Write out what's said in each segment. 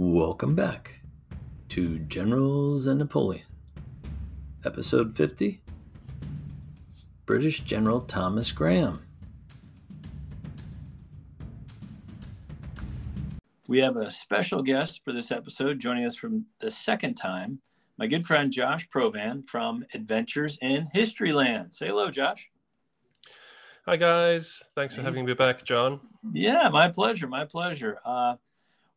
Welcome back to Generals and Napoleon, Episode 50 British General Thomas Graham. We have a special guest for this episode joining us from the second time, my good friend Josh Provan from Adventures in Historyland. Say hello, Josh. Hi, guys. Thanks for having me back, John. Yeah, my pleasure. My pleasure. Uh,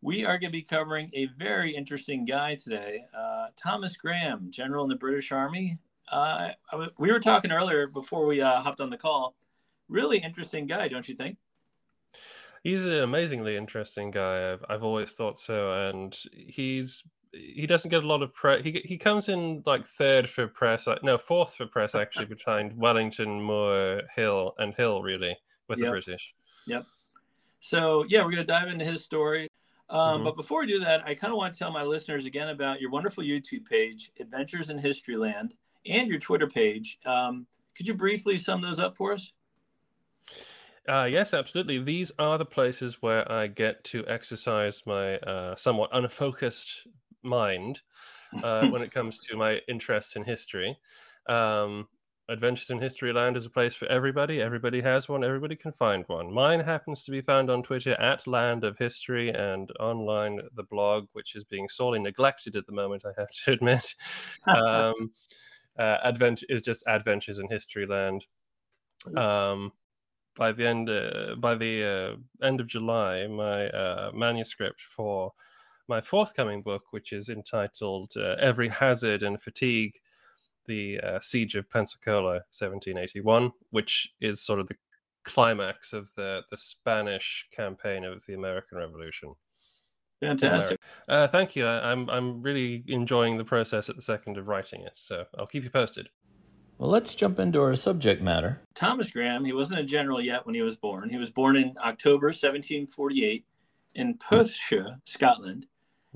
we are going to be covering a very interesting guy today, uh, Thomas Graham, general in the British Army. Uh, we were talking earlier before we uh, hopped on the call. Really interesting guy, don't you think? He's an amazingly interesting guy. I've, I've always thought so, and he's he doesn't get a lot of press. He he comes in like third for press, no fourth for press actually behind Wellington, Moore, Hill, and Hill really with yep. the British. Yep. So yeah, we're gonna dive into his story. Um, mm-hmm. But before we do that, I kind of want to tell my listeners again about your wonderful YouTube page, Adventures in Historyland, and your Twitter page. Um, could you briefly sum those up for us? Uh, yes, absolutely. These are the places where I get to exercise my uh, somewhat unfocused mind uh, when it comes to my interests in history. Um, Adventures in Historyland is a place for everybody. Everybody has one. Everybody can find one. Mine happens to be found on Twitter at Land of History and online the blog, which is being sorely neglected at the moment. I have to admit. um, uh, Advent is just Adventures in Historyland. Um, by the end, uh, by the uh, end of July, my uh, manuscript for my forthcoming book, which is entitled uh, "Every Hazard and Fatigue." The uh, Siege of Pensacola, 1781, which is sort of the climax of the, the Spanish campaign of the American Revolution. Fantastic. Uh, thank you. I, am I'm, I'm really enjoying the process at the second of writing it, so I'll keep you posted. Well, let's jump into our subject matter. Thomas Graham, he wasn't a general yet when he was born. He was born in October 1748 in Perthshire, Scotland.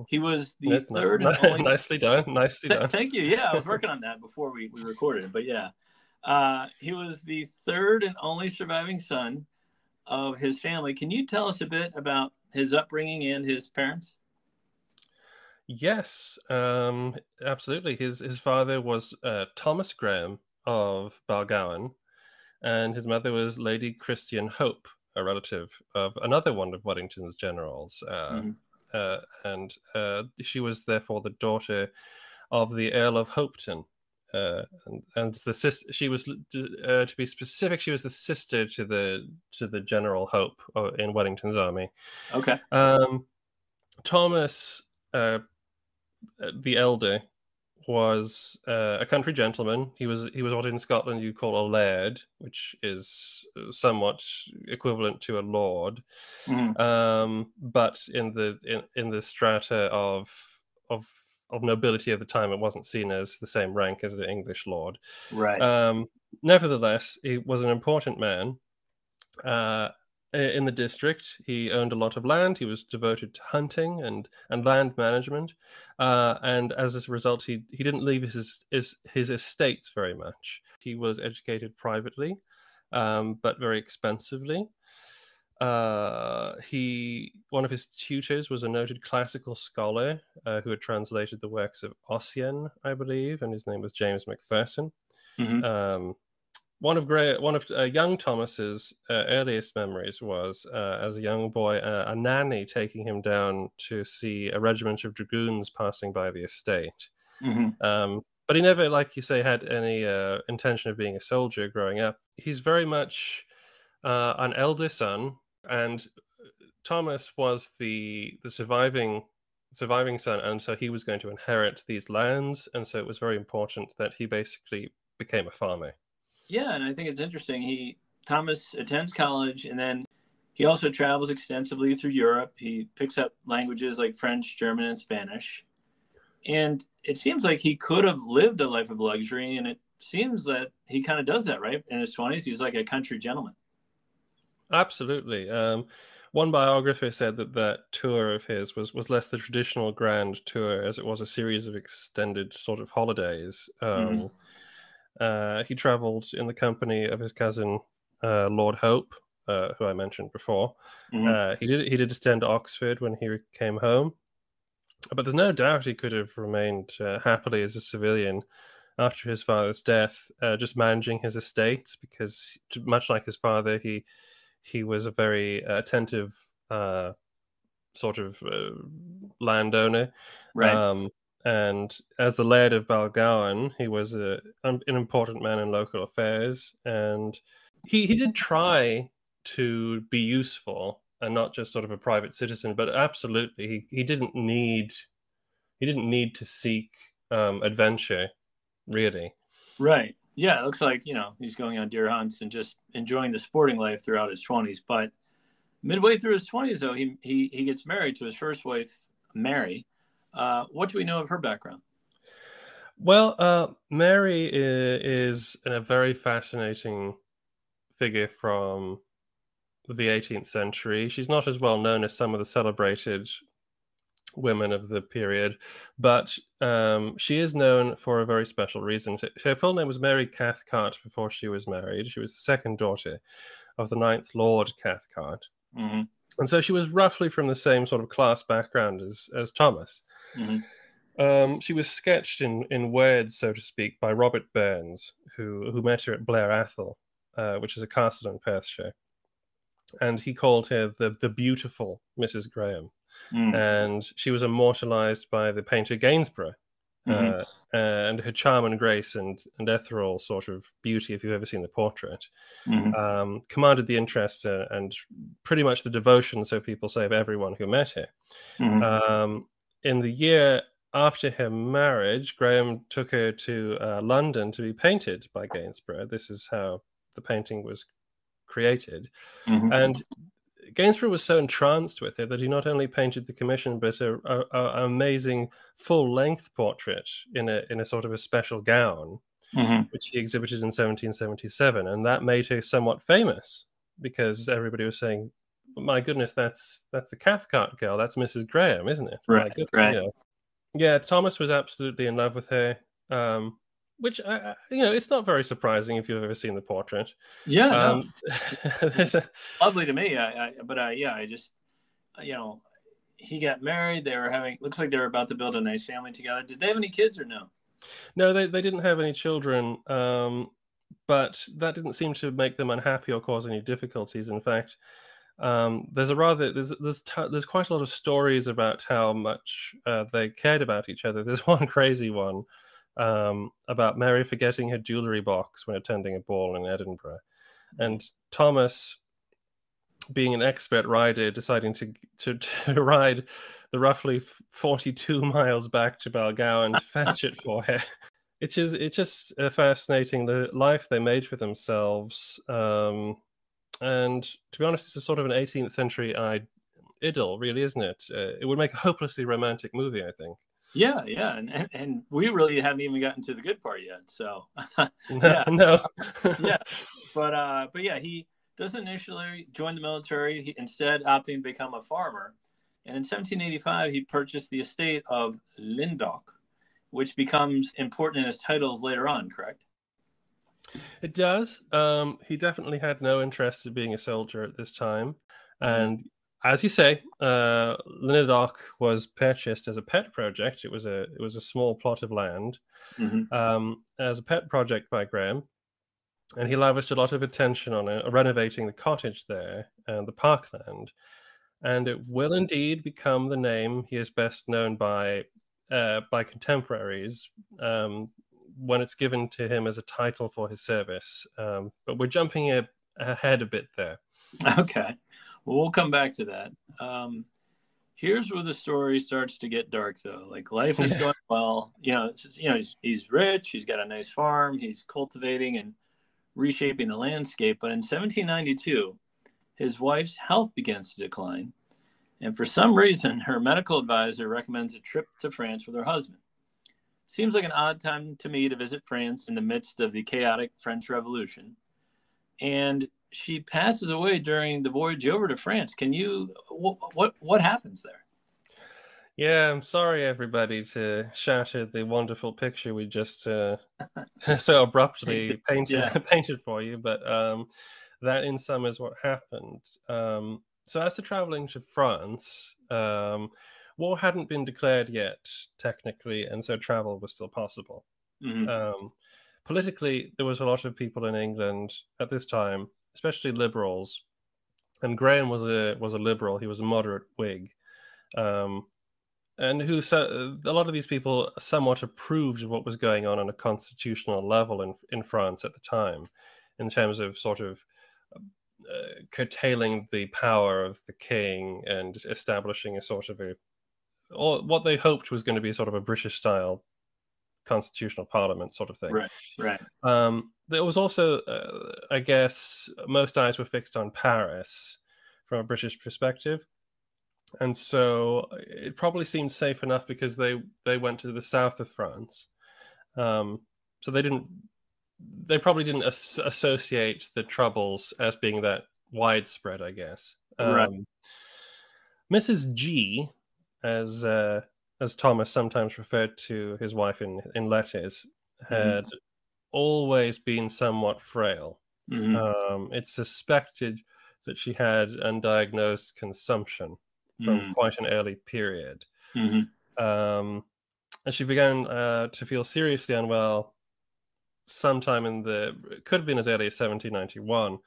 He was the That's third nice, and only. Nicely done. Nicely done. Thank you. Yeah, I was working on that before we, we recorded, but yeah. Uh, he was the third and only surviving son of his family. Can you tell us a bit about his upbringing and his parents? Yes, um, absolutely. His his father was uh, Thomas Graham of Balgowan, and his mother was Lady Christian Hope, a relative of another one of Wellington's generals, uh, mm-hmm uh, and uh, she was therefore the daughter of the Earl of Hopetoun. Uh, and, and the sister, she was uh, to be specific, she was the sister to the to the General Hope uh, in Wellington's army. Okay. Um, Thomas, uh, the elder, was uh, a country gentleman. He was he was what in Scotland you call a laird, which is somewhat equivalent to a lord. Mm-hmm. Um, but in the in, in the strata of of of nobility of the time, it wasn't seen as the same rank as the English lord. Right. Um, nevertheless, he was an important man. Uh, in the district. He owned a lot of land. He was devoted to hunting and, and land management. Uh, and as a result, he, he didn't leave his, his, his estates very much. He was educated privately, um, but very expensively. Uh, he one of his tutors was a noted classical scholar uh, who had translated the works of Ossian, I believe, and his name was James Macpherson. Mm-hmm. Um, one of Gray, one of uh, young Thomas's uh, earliest memories was uh, as a young boy, uh, a nanny taking him down to see a regiment of dragoons passing by the estate. Mm-hmm. Um, but he never, like you say, had any uh, intention of being a soldier growing up. He's very much uh, an elder son, and Thomas was the the surviving surviving son, and so he was going to inherit these lands, and so it was very important that he basically became a farmer. Yeah, and I think it's interesting. He Thomas attends college and then he also travels extensively through Europe. He picks up languages like French, German, and Spanish. And it seems like he could have lived a life of luxury, and it seems that he kind of does that, right? In his 20s, he's like a country gentleman. Absolutely. Um, one biographer said that that tour of his was, was less the traditional grand tour as it was a series of extended sort of holidays. Um, mm-hmm uh, he traveled in the company of his cousin uh, Lord Hope, uh, who I mentioned before. Mm-hmm. Uh, he did he did attend Oxford when he came home, but there's no doubt he could have remained uh, happily as a civilian after his father's death, uh, just managing his estates because, much like his father, he he was a very attentive uh, sort of uh, landowner. Right. Um, and as the laird of Balgowan, he was a, an important man in local affairs, and he he did try to be useful and not just sort of a private citizen, but absolutely he, he didn't need he didn't need to seek um, adventure, really. Right. Yeah, it looks like you know he's going on deer hunts and just enjoying the sporting life throughout his twenties. But midway through his twenties, though, he, he he gets married to his first wife, Mary. Uh, what do we know of her background? Well, uh, Mary is, is a very fascinating figure from the 18th century. She's not as well known as some of the celebrated women of the period, but um, she is known for a very special reason. Her full name was Mary Cathcart before she was married. She was the second daughter of the ninth Lord Cathcart. Mm-hmm. And so she was roughly from the same sort of class background as, as Thomas. Mm-hmm. Um, she was sketched in, in words, so to speak, by Robert Burns, who, who met her at Blair Atholl, uh, which is a castle in Perthshire. And he called her the, the beautiful Mrs. Graham Mm. and she was immortalized by the painter Gainsborough. Mhm. Uh, and her charm and grace and, and ethereal sort of beauty, if you've ever seen the portrait, Mhm. um, commanded the interest uh, and pretty much the devotion, so people say, of everyone who met her. Mhm. Um, in the year after her marriage, Graham took her to uh, London to be painted by Gainsborough. This is how the painting was created. Mhm. And Gainsborough was so entranced with it that he not only painted the commission, but a, a, a amazing full-length portrait in a in a sort of a special gown, Mhm. which he exhibited in 1777, and that made her somewhat famous because everybody was saying, "My goodness, that's that's the Cathcart girl. That's Mrs. Graham, isn't it?" Right, right. Yeah, Thomas was absolutely in love with her. Um, which I, I- you know, it's not very surprising if you've ever seen the portrait. Yeah, Um, a, lovely to me. I, I but I yeah, I just you know he got married. They were having looks like they were about to build a nice family together. Did they have any kids or no? No, they, they didn't have any children, um, but that didn't seem to make them unhappy or cause any difficulties. In fact, um, there's a rather there's there's t- there's quite a lot of stories about how much uh, they cared about each other. There's one crazy one um, about Mary forgetting her jewelry box when attending a ball in Edinburgh, and Thomas, being an expert rider, deciding to to, to ride the roughly 42 miles back to Balgowan to fetch it for her. It's just it's just uh, fascinating the life they made for themselves, um, and to be honest, it's a sort of an 18th century idyll, really, isn't it? Uh, it would make a hopelessly romantic movie, I think. Yeah, yeah, and, and and we really haven't even gotten to the good part yet. So Yeah. no. yeah, but uh, but yeah, he doesn't initially join the military. He instead opting to become a farmer, and in 1785 he purchased the estate of Lynedoch, which becomes important in his titles later on. Correct? It does. Um, he definitely had no interest in being a soldier at this time, and as you say, uh, was purchased as a pet project. It was a it was a small plot of land Mhm. um, as a pet project by Graham, and he lavished a lot of attention on it, renovating the cottage there and the parkland, and it will indeed become the name he is best known by uh, by contemporaries um, when it's given to him as a title for his service. Um, but we're jumping a, ahead a bit there. Okay. Well, we'll come back to that. Um, here's where the story starts to get dark, though. Like life is going well. You know, you know, he's, he's rich. He's got a nice farm. He's cultivating and reshaping the landscape. But in 1792, his wife's health begins to decline, and for some reason, her medical advisor recommends a trip to France with her husband. Seems like an odd time to me to visit France in the midst of the chaotic French Revolution. And she passes away during the voyage over to France. Can you what what, what happens there? Yeah, I'm sorry, everybody, to shatter the wonderful picture we just uh, so abruptly painted Yeah. painted for you. But um, that, in sum, is what happened. Um, so, as to traveling to France, um, war hadn't been declared yet, technically, and so travel was still possible. Mhm. Um, politically, there was a lot of people in England at this time, especially liberals, and Graham was a was a liberal. He was a moderate Whig, um, and who so, a lot of these people somewhat approved of what was going on on a constitutional level in in France at the time, in terms of sort of uh, curtailing the power of the king and establishing a sort of a or what they hoped was going to be sort of a British style constitutional parliament sort of thing. Right. Right. Um, there was also, uh, I guess, most eyes were fixed on Paris from a British perspective, and so it probably seemed safe enough because they they went to the south of France, um, so they didn't they probably didn't as- associate the troubles as being that widespread. I guess. Right. Um, Mrs. G, as uh, as Thomas sometimes referred to his wife in in letters, had always been somewhat frail. Mhm. Um, it's suspected that she had undiagnosed consumption from Mhm. quite an early period. Mhm. Um, and she began uh, to feel seriously unwell sometime in the, it could have been as early as 1791.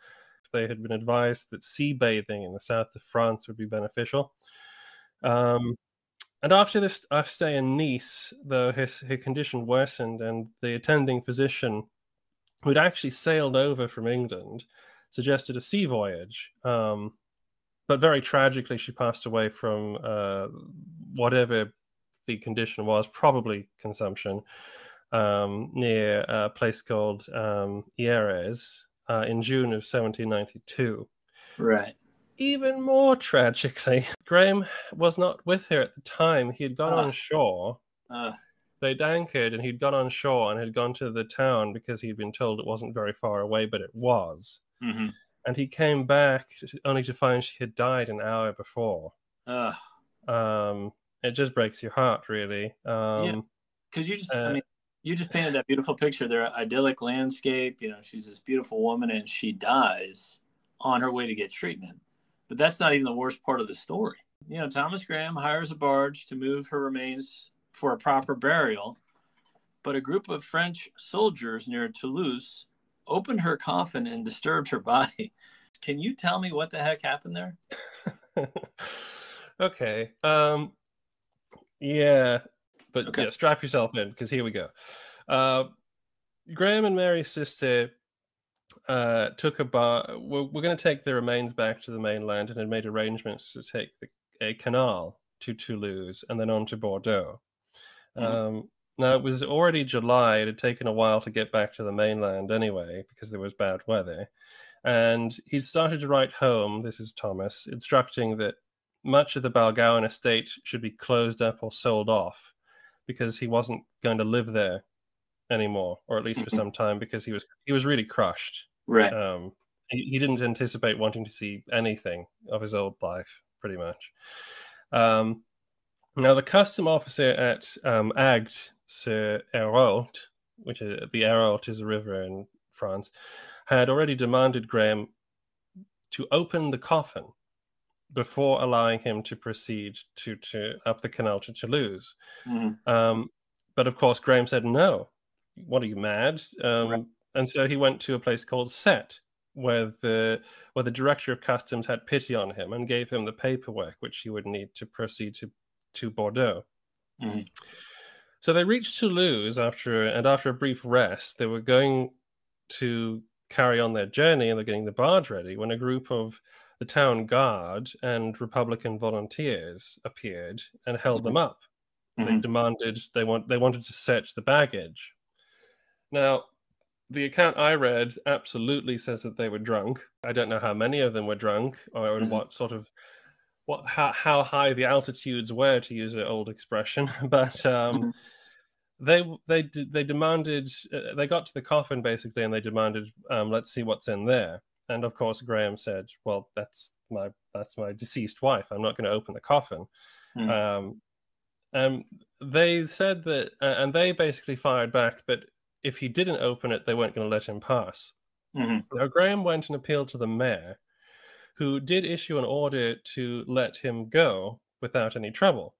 They had been advised that sea bathing in the south of France would be beneficial. Um, and after this uh, stay in Nice, though his, her condition worsened, and the attending physician, who'd actually sailed over from England, suggested a sea voyage. Um, but very tragically, she passed away from uh, whatever the condition was, probably consumption, um, near a place called um, Hyères uh, in June of 1792 Right. Even more tragically, Graham was not with her at the time. He had gone Ah. on shore. Uh, They'd anchored and he'd gone on shore and had gone to the town because he'd been told it wasn't very far away, but it was. mhm. And he came back only to find she had died an hour before. Uh, Um, it just breaks your heart, really. Um, because you just, I Uh, mean, you just painted that beautiful picture. Their idyllic landscape. You know, she's this beautiful woman, and she dies on her way to get treatment. But that's not even the worst part of the story. You know, Thomas Graham hires a barge to move her remains for a proper burial, but a group of French soldiers near Toulouse opened her coffin and disturbed her body. Can you tell me what the heck happened there? okay. Um, yeah, but Okay. yeah, strap yourself in because here we go. Uh, Graham and Mary's sister uh, took a bar. We're, we're going to take the remains back to the mainland and had made arrangements to take the, a canal to Toulouse and then on to Bordeaux. Mhm. Um, now, it was already July. It had taken a while to get back to the mainland anyway because there was bad weather. And he'd started to write home, this is Thomas, instructing that much of the Balgowan estate should be closed up or sold off because he wasn't going to live there anymore, or at least for Mhm. some time, because he was he was really crushed. Right. Um, he, he didn't anticipate wanting to see anything of his old life, pretty much. Um, now, the custom officer at um, Agde sur Hérault, which is the Hérault is a river in France, had already demanded Graham to open the coffin before allowing him to proceed to, to up the canal to Toulouse. Mhm. Um, but of course, Graham said, "No, what are you mad?" Um, Right. And so he went to a place called Sète, where the where the director of customs had pity on him and gave him the paperwork which he would need to proceed to to Bordeaux. Mhm. So they reached Toulouse after and after a brief rest, they were going to carry on their journey and they're getting the barge ready when a group of the town guard and Republican volunteers appeared and held them up they Mhm. demanded they want they wanted to search the baggage. Now, the account I read absolutely says that they were drunk. I don't know how many of them were drunk or Mhm. what sort of what how, how high the altitudes were to use an old expression, but um, Mhm. they they they demanded uh, they got to the coffin basically and they demanded um, let's see what's in there. And of course, Graham said, "Well, that's my that's my deceased wife. I'm not going to open the coffin." Hmm. Um, um, they said that, uh, and they basically fired back that if he didn't open it, they weren't going to let him pass. Mhm. Now, Graham went and appealed to the mayor, who did issue an order to let him go without any trouble.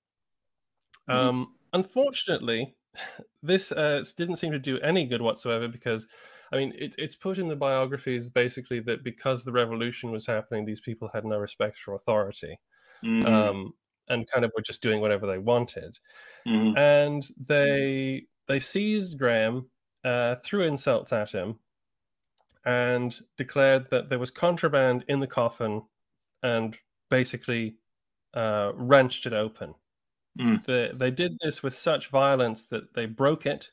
Mm-hmm. Um, unfortunately, this uh, didn't seem to do any good whatsoever because, I mean, it, it's put in the biographies basically that because the revolution was happening, these people had no respect for authority. Mm-hmm. Um, and kind of were just doing whatever they wanted. Mm-hmm. And they they seized Graham, uh, threw insults at him, and declared that there was contraband in the coffin, and basically uh, wrenched it open. Mm. They, they did this with such violence that they broke it.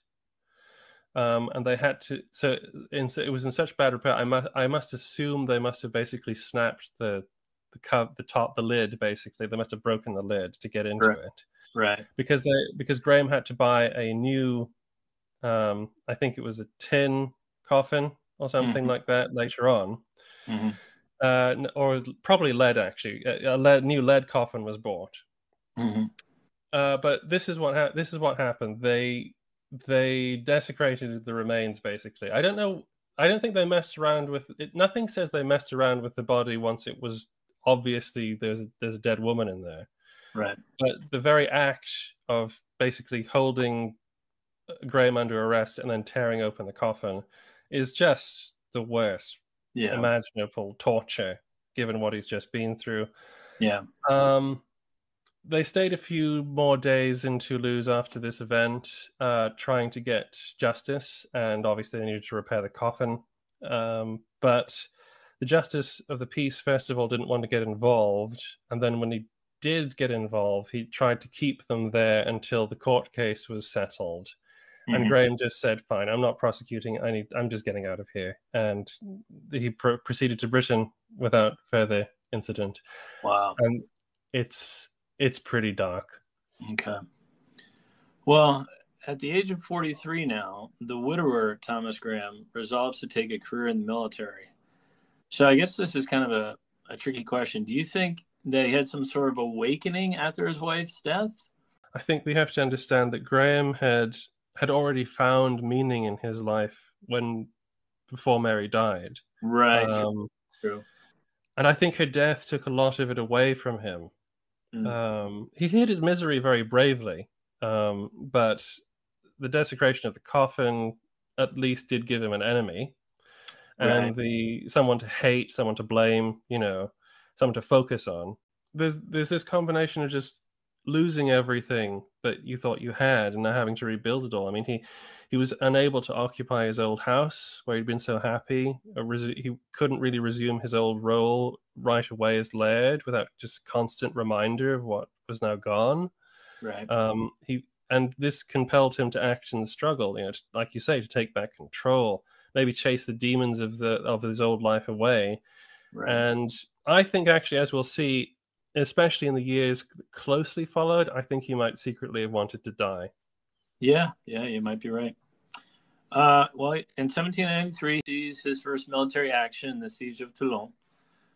Um, and they had to. So, in, it was in such bad repair. I must. I must assume they must have basically snapped the the cup, the top, the lid. Basically, they must have broken the lid to get into right. it. Right. Because they because Graham had to buy a new. Um, I think it was a tin coffin or something mm-hmm. like that later on. Mm-hmm. Uh, or probably lead actually. A, a lead, new lead coffin was bought. Mm-hmm. Uh, but this is what ha- this is what happened. They they desecrated the remains basically. I don't know. I don't think they messed around with it. Nothing says they messed around with the body once it was obviously there's a, there's a dead woman in there. Right. But the very act of basically holding uh, Graham under arrest and then tearing open the coffin is just the worst yeah. imaginable torture given what he's just been through. Yeah. Um they stayed a few more days in Toulouse after this event, uh, trying to get justice, and obviously they needed to repair the coffin. Um, but the justice of the peace, first of all, didn't want to get involved, and then when he did get involved, he tried to keep them there until the court case was settled. Mm-hmm. And Graham just said, "Fine, I'm not prosecuting. I need. I'm just getting out of here." And he pro- proceeded to Britain without further incident. Wow. And it's it's pretty dark. Okay. Well, at the age of 43 now, the widower, Thomas Graham, resolves to take a career in the military. So I guess this is kind of a, a tricky question. Do you think that he had some sort of awakening after his wife's death? I think we have to understand that Graham had had already found meaning in his life when before Mary died. Right. Um, True. And I think her death took a lot of it away from him. Mm. Um, he hid his misery very bravely, um, but the desecration of the coffin at least did give him an enemy, and right. the someone to hate, someone to blame, you know, someone to focus on. There's there's this combination of just losing everything that you thought you had and now having to rebuild it all. I mean, he he was unable to occupy his old house where he'd been so happy. He couldn't really resume his old role right away as Laird without just constant reminder of what was now gone. Right. Um, he and this compelled him to act in the struggle. You know, like you say, to take back control, maybe chase the demons of the of his old life away. Right. And I think actually, as we'll see, especially in the years closely followed, I think he might secretly have wanted to die. Yeah, yeah, you might be right. Uh, well, in 1793, he sees his first military action in the siege of Toulon,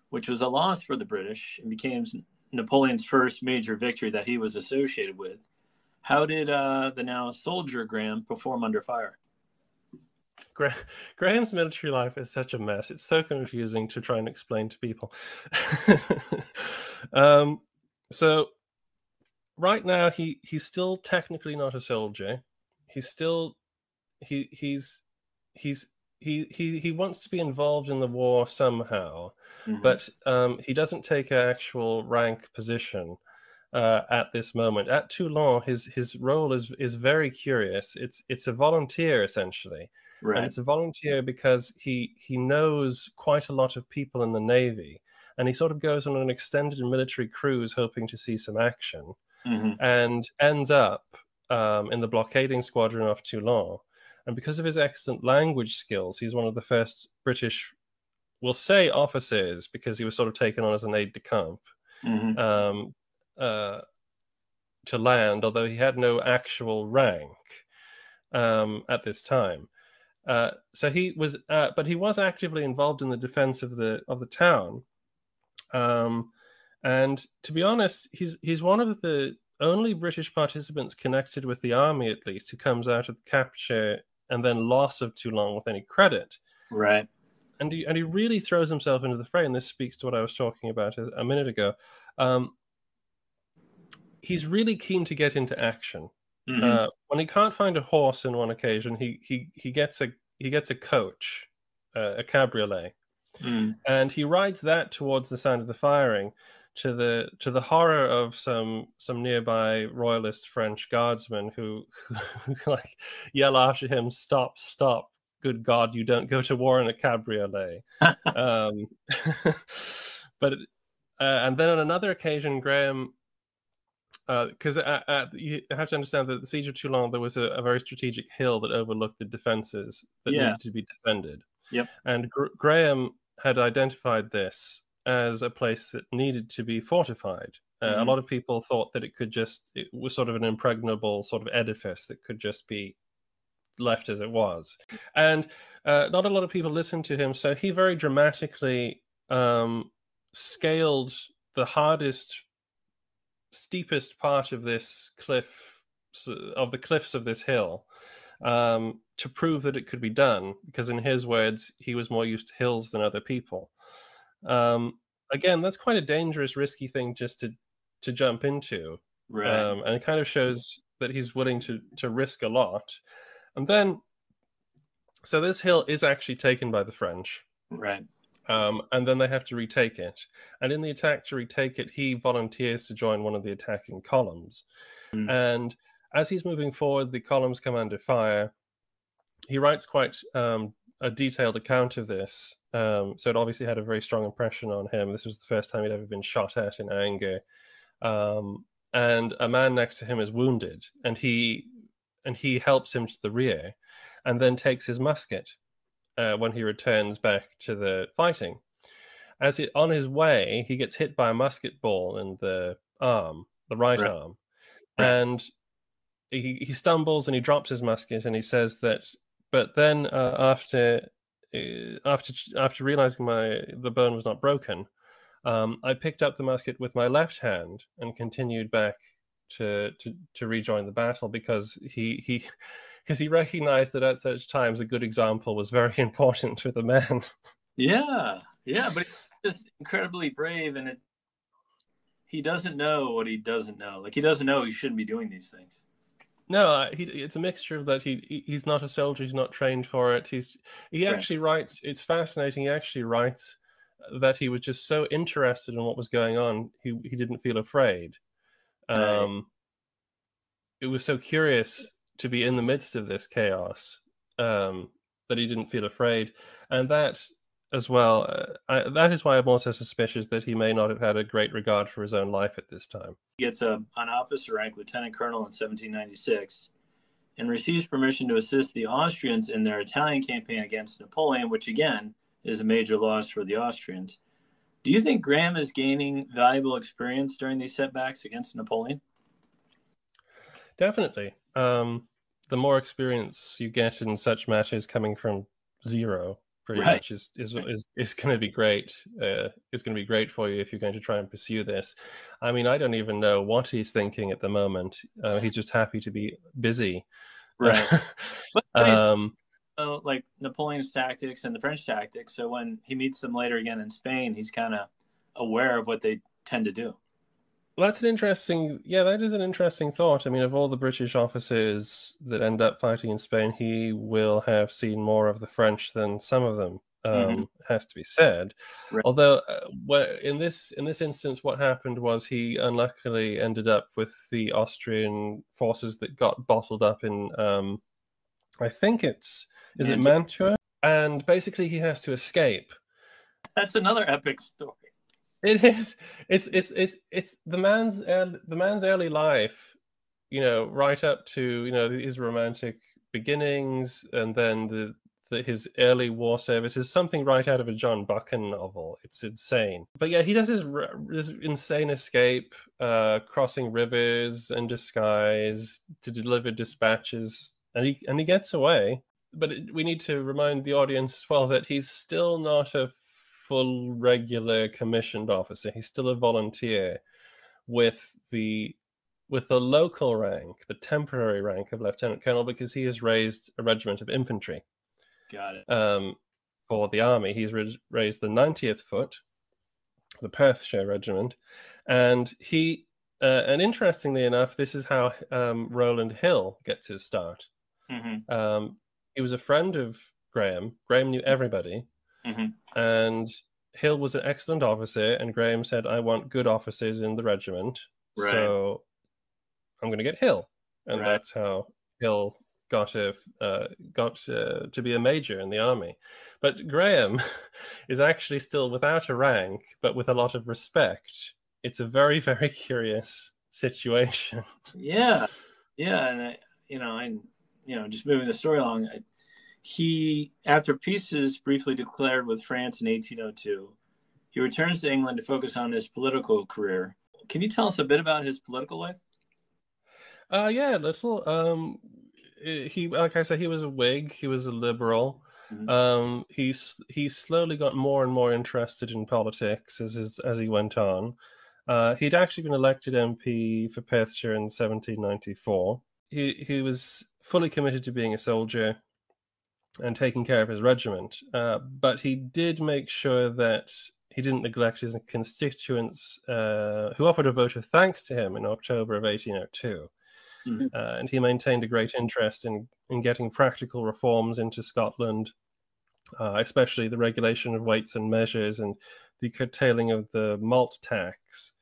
which was a loss for the British and became Napoleon's first major victory that he was associated with. How did uh, the now soldier Graham perform under fire? Gra- Graham's military life is such a mess. It's so confusing to try and explain to people. um, so right now he he's still technically not a soldier. He's still he he's he's he he he wants to be involved in the war somehow, mm-hmm. but um, he doesn't take an actual rank position uh, at this moment. At Toulon, his his role is is very curious. It's it's a volunteer essentially, right. and it's a volunteer because he he knows quite a lot of people in the navy, and he sort of goes on an extended military cruise hoping to see some action mm-hmm. and ends up um, in the blockading squadron off Toulon. And because of his excellent language skills, he's one of the first British, we'll say officers, because he was sort of taken on as an aide de camp, mm-hmm. um, uh, to land, although he had no actual rank um, at this time. Uh, so he was, uh, but he was actively involved in the defense of the of the town. Um, and to be honest, he's he's one of the only British participants connected with the army, at least, who comes out of the capture and then loss of Toulon with any credit. Right. And he, and he really throws himself into the fray. And this speaks to what I was talking about a, a minute ago. Um, he's really keen to get into action. Mhm. Uh, when he can't find a horse in one occasion, he he he gets a he gets a coach, uh, a cabriolet, Mm. and he rides that towards the sound of the firing, to the to the horror of some some nearby royalist French guardsmen who, who like yell after him, "Stop! Stop! Good God, you don't go to war in a cabriolet." um, but uh, and then on another occasion, Graham because uh, uh, you have to understand that the siege of Toulon there was a, a very strategic hill that overlooked the defenses that Yeah. needed to be defended. Yep. And Gr- Graham had identified this as a place that needed to be fortified. Uh, Mhm. A lot of people thought that it could just it was sort of an impregnable sort of edifice that could just be left as it was, and uh, not a lot of people listened to him. So he very dramatically um, scaled the hardest steepest part of this cliff of the cliffs of this hill um, to prove that it could be done because in his words he was more used to hills than other people um, again that's quite a dangerous risky thing just to to jump into Right. um, and it kind of shows that he's willing to to risk a lot and then so this hill is actually taken by the french right. Um, and then they have to retake it. And in the attack to retake it, he volunteers to join one of the attacking columns. Mm. And as he's moving forward, the columns come under fire. He writes quite um, a detailed account of this. Um, so it obviously had a very strong impression on him. This was the first time he'd ever been shot at in anger. Um, and a man next to him is wounded, and he and he helps him to the rear, and then takes his musket uh, when he returns back to the fighting. As he, on his way, he gets hit by a musket ball in the arm, the right, Right. arm, Right. and he, he stumbles and he drops his musket and he says that. But then uh, after uh, after after realizing my the bone was not broken, um, I picked up the musket with my left hand and continued back to to, to rejoin the battle because he he because he recognized that at such times a good example was very important for the man. Yeah. Yeah. But he's just incredibly brave and it, he doesn't know what he doesn't know. Like he doesn't know he shouldn't be doing these things. No, he, it's a mixture of that. He he- he's not a soldier. He's not trained for it. He's he Right. actually writes. It's fascinating. He actually writes that he was just so interested in what was going on. He he didn't feel afraid. Right. Um, it was so curious to be in the midst of this chaos um, that he didn't feel afraid, and that as well. Uh, I, that is why I'm also suspicious that he may not have had a great regard for his own life at this time. He gets a, an officer rank lieutenant colonel in 1796 and receives permission to assist the Austrians in their Italian campaign against Napoleon, which again is a major loss for the Austrians. Do you think Graham is gaining valuable experience during these setbacks against Napoleon? Definitely. Um, the more experience you get in such matches coming from zero, pretty Right. much is is is, is going to be great. Uh, is going to be great for you if you're going to try and pursue this. I mean, I don't even know what he's thinking at the moment. Uh, he's just happy to be busy. But, but um, like Napoleon's tactics and the French tactics. So when he meets them later again in Spain, he's kind of aware of what they tend to do. That's an interesting. Yeah, that is an interesting thought. I mean, of all the British officers that end up fighting in Spain, he will have seen more of the French than some of them. Um, Mhm. Has to be said. Right. Although, uh, in this in this instance, what happened was he unluckily ended up with the Austrian forces that got bottled up in. Um, I think it's is it Mantua. Mantua, and basically he has to escape. That's another epic story. It is. It's it's it's it's the man's early, the man's early life, you know, right up to you know his romantic beginnings, and then the, the his early war service is something right out of a John Buchan novel. It's insane. But yeah, he does his, insane escape, uh, crossing rivers in disguise to deliver dispatches, and he and he gets away. But it, we need to remind the audience as well that he's still not a full regular commissioned officer. He's still a volunteer with the with the local rank, the temporary rank of lieutenant colonel, because he has raised a regiment of infantry Got it. um, for the army. He's ra- raised the 90th Foot, the Perthshire Regiment, and he uh, and interestingly enough, this is how um, Rowland Hill gets his start. Mm-hmm. Um, he was a friend of Graham. Graham knew everybody, Mhm. and Hill was an excellent officer. And Graham said, "I want good officers in the regiment, Right. so I'm going to get Hill." And Right. that's how Hill got a uh, got uh, to be a major in the army. But Graham is actually still without a rank, but with a lot of respect. It's a very very curious situation. Yeah, yeah, and I, you know, and you know, just moving the story along, I, he, after peace is briefly declared with France in 1802, he returns to England to focus on his political career. Can you tell us a bit about his political life? Uh, yeah, little. Um, he, like I said, he was a Whig. He was a liberal. Mhm. Um, he he slowly got more and more interested in politics as as, as he went on. Uh, he'd actually been elected MP for Perthshire in 1794. He he was fully committed to being a soldier and taking care of his regiment. Uh, but he did make sure that he didn't neglect his constituents uh, who offered a vote of thanks to him in October of 1802 Mhm. uh, and he maintained a great interest in, in getting practical reforms into Scotland, uh, especially the regulation of weights and measures and the curtailing of the malt tax.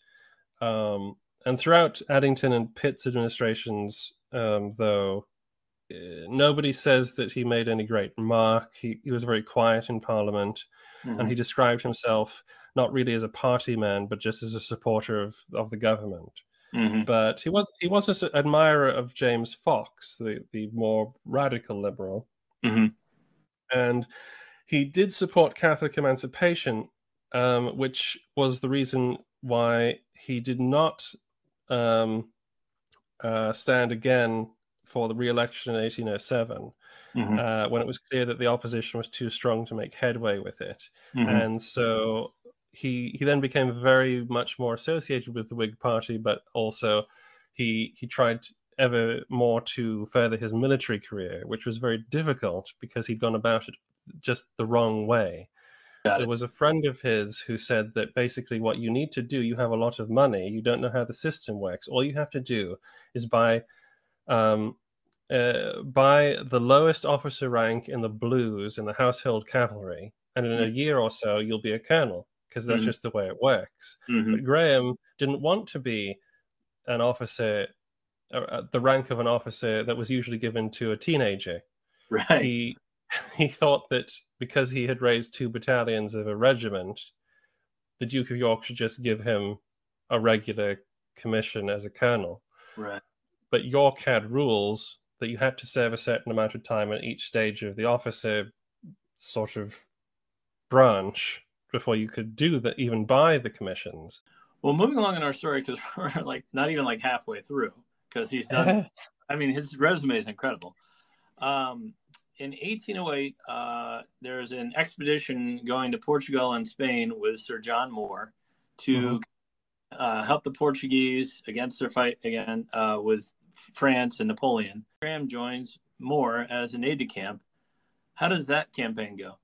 Um, and throughout Addington and Pitt's administrations, um, though, nobody says that he made any great mark. He, he was very quiet in Parliament, and he described himself not really as a party man, but just as a supporter of, of the government Mhm. but he was he was an admirer of James Fox, the the more radical liberal, Mhm. and he did support Catholic emancipation, um, which was the reason why he did not um, uh, stand again for the re-election in 1807, Mhm. uh, when it was clear that the opposition was too strong to make headway with it Mhm. and so he he then became very much more associated with the Whig Party, but also he he tried ever more to further his military career, which was very difficult because he'd gone about it just the wrong way. There was a friend of his who said that basically what you need to do, you have a lot of money, you don't know how the system works. All you have to do is buy um, uh, buy the lowest officer rank in the blues in the household cavalry, and in a year or so you'll be a colonel because that's Mhm. just the way it works. Mhm. But Graham didn't want to be an officer, uh, uh, the rank of an officer that was usually given to a teenager. Right. He he thought that because he had raised two battalions of a regiment, the Duke of York should just give him a regular commission as a colonel Right. But York had rules that you had to serve a certain amount of time at each stage of the officer sort of branch before you could do that, even buy the commissions. Well, moving along in our story because we're like not even like halfway through because he's done. I mean, his resume is incredible. Um, in 1808, uh, there's an expedition going to Portugal and Spain with Sir John Moore to uh, help the Portuguese against their fight again uh, with France and Napoleon. Graham joins Moore as an aide de camp. How does that campaign go?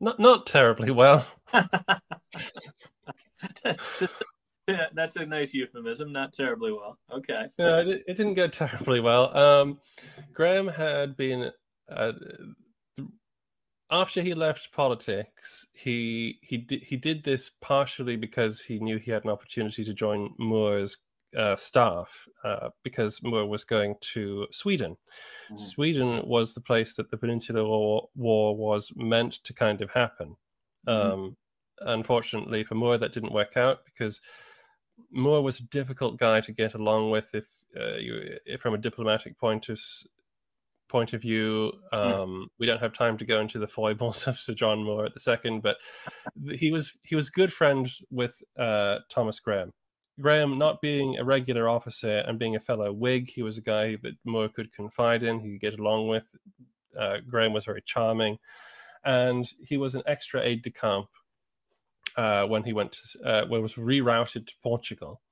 Not not terribly well. Yeah, that's a nice euphemism. Not terribly well. Okay. No, it, it didn't go terribly well. Um, Graham had been uh, after he left politics. He he did he did this partially because he knew he had an opportunity to join Moore's uh, staff uh, because Moore was going to Sweden. Mhm. Sweden was the place that the Peninsular War, War was meant to kind of happen. Um, unfortunately for Moore, that didn't work out because Moore was a difficult guy to get along with if, uh, you, if from a diplomatic point of point of view. Um, We don't have time to go into the foibles of Sir John Moore at the second, but he was he was good friends with uh, Thomas Graham. Graham, not being a regular officer and being a fellow Whig, he was a guy that Moore could confide in, he could get along with. Uh, Graham was very charming, and he was an extra aide de camp uh, when he went to, uh, when was rerouted to Portugal,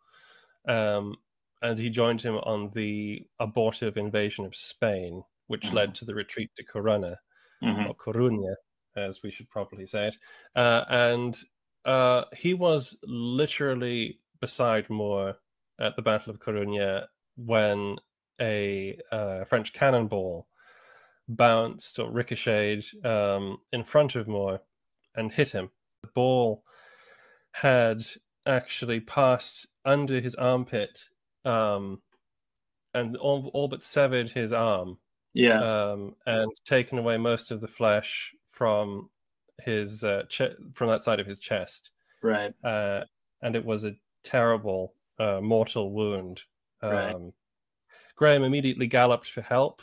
um, and he joined him on the abortive invasion of Spain, which led to the retreat to Corunna Mhm. or Coruña, as we should probably say it. Uh, and uh, he was literally beside Moore at the Battle of Corunna when a uh, French cannonball bounced or ricocheted um, in front of Moore and hit him. The ball had actually passed under his armpit um, and all, all but severed his arm. Yeah. Um, and taken away most of the flesh from his uh, che- from that side of his chest. Right. Uh, and it was a terrible, uh, mortal wound. Um, Right. Graham immediately galloped for help,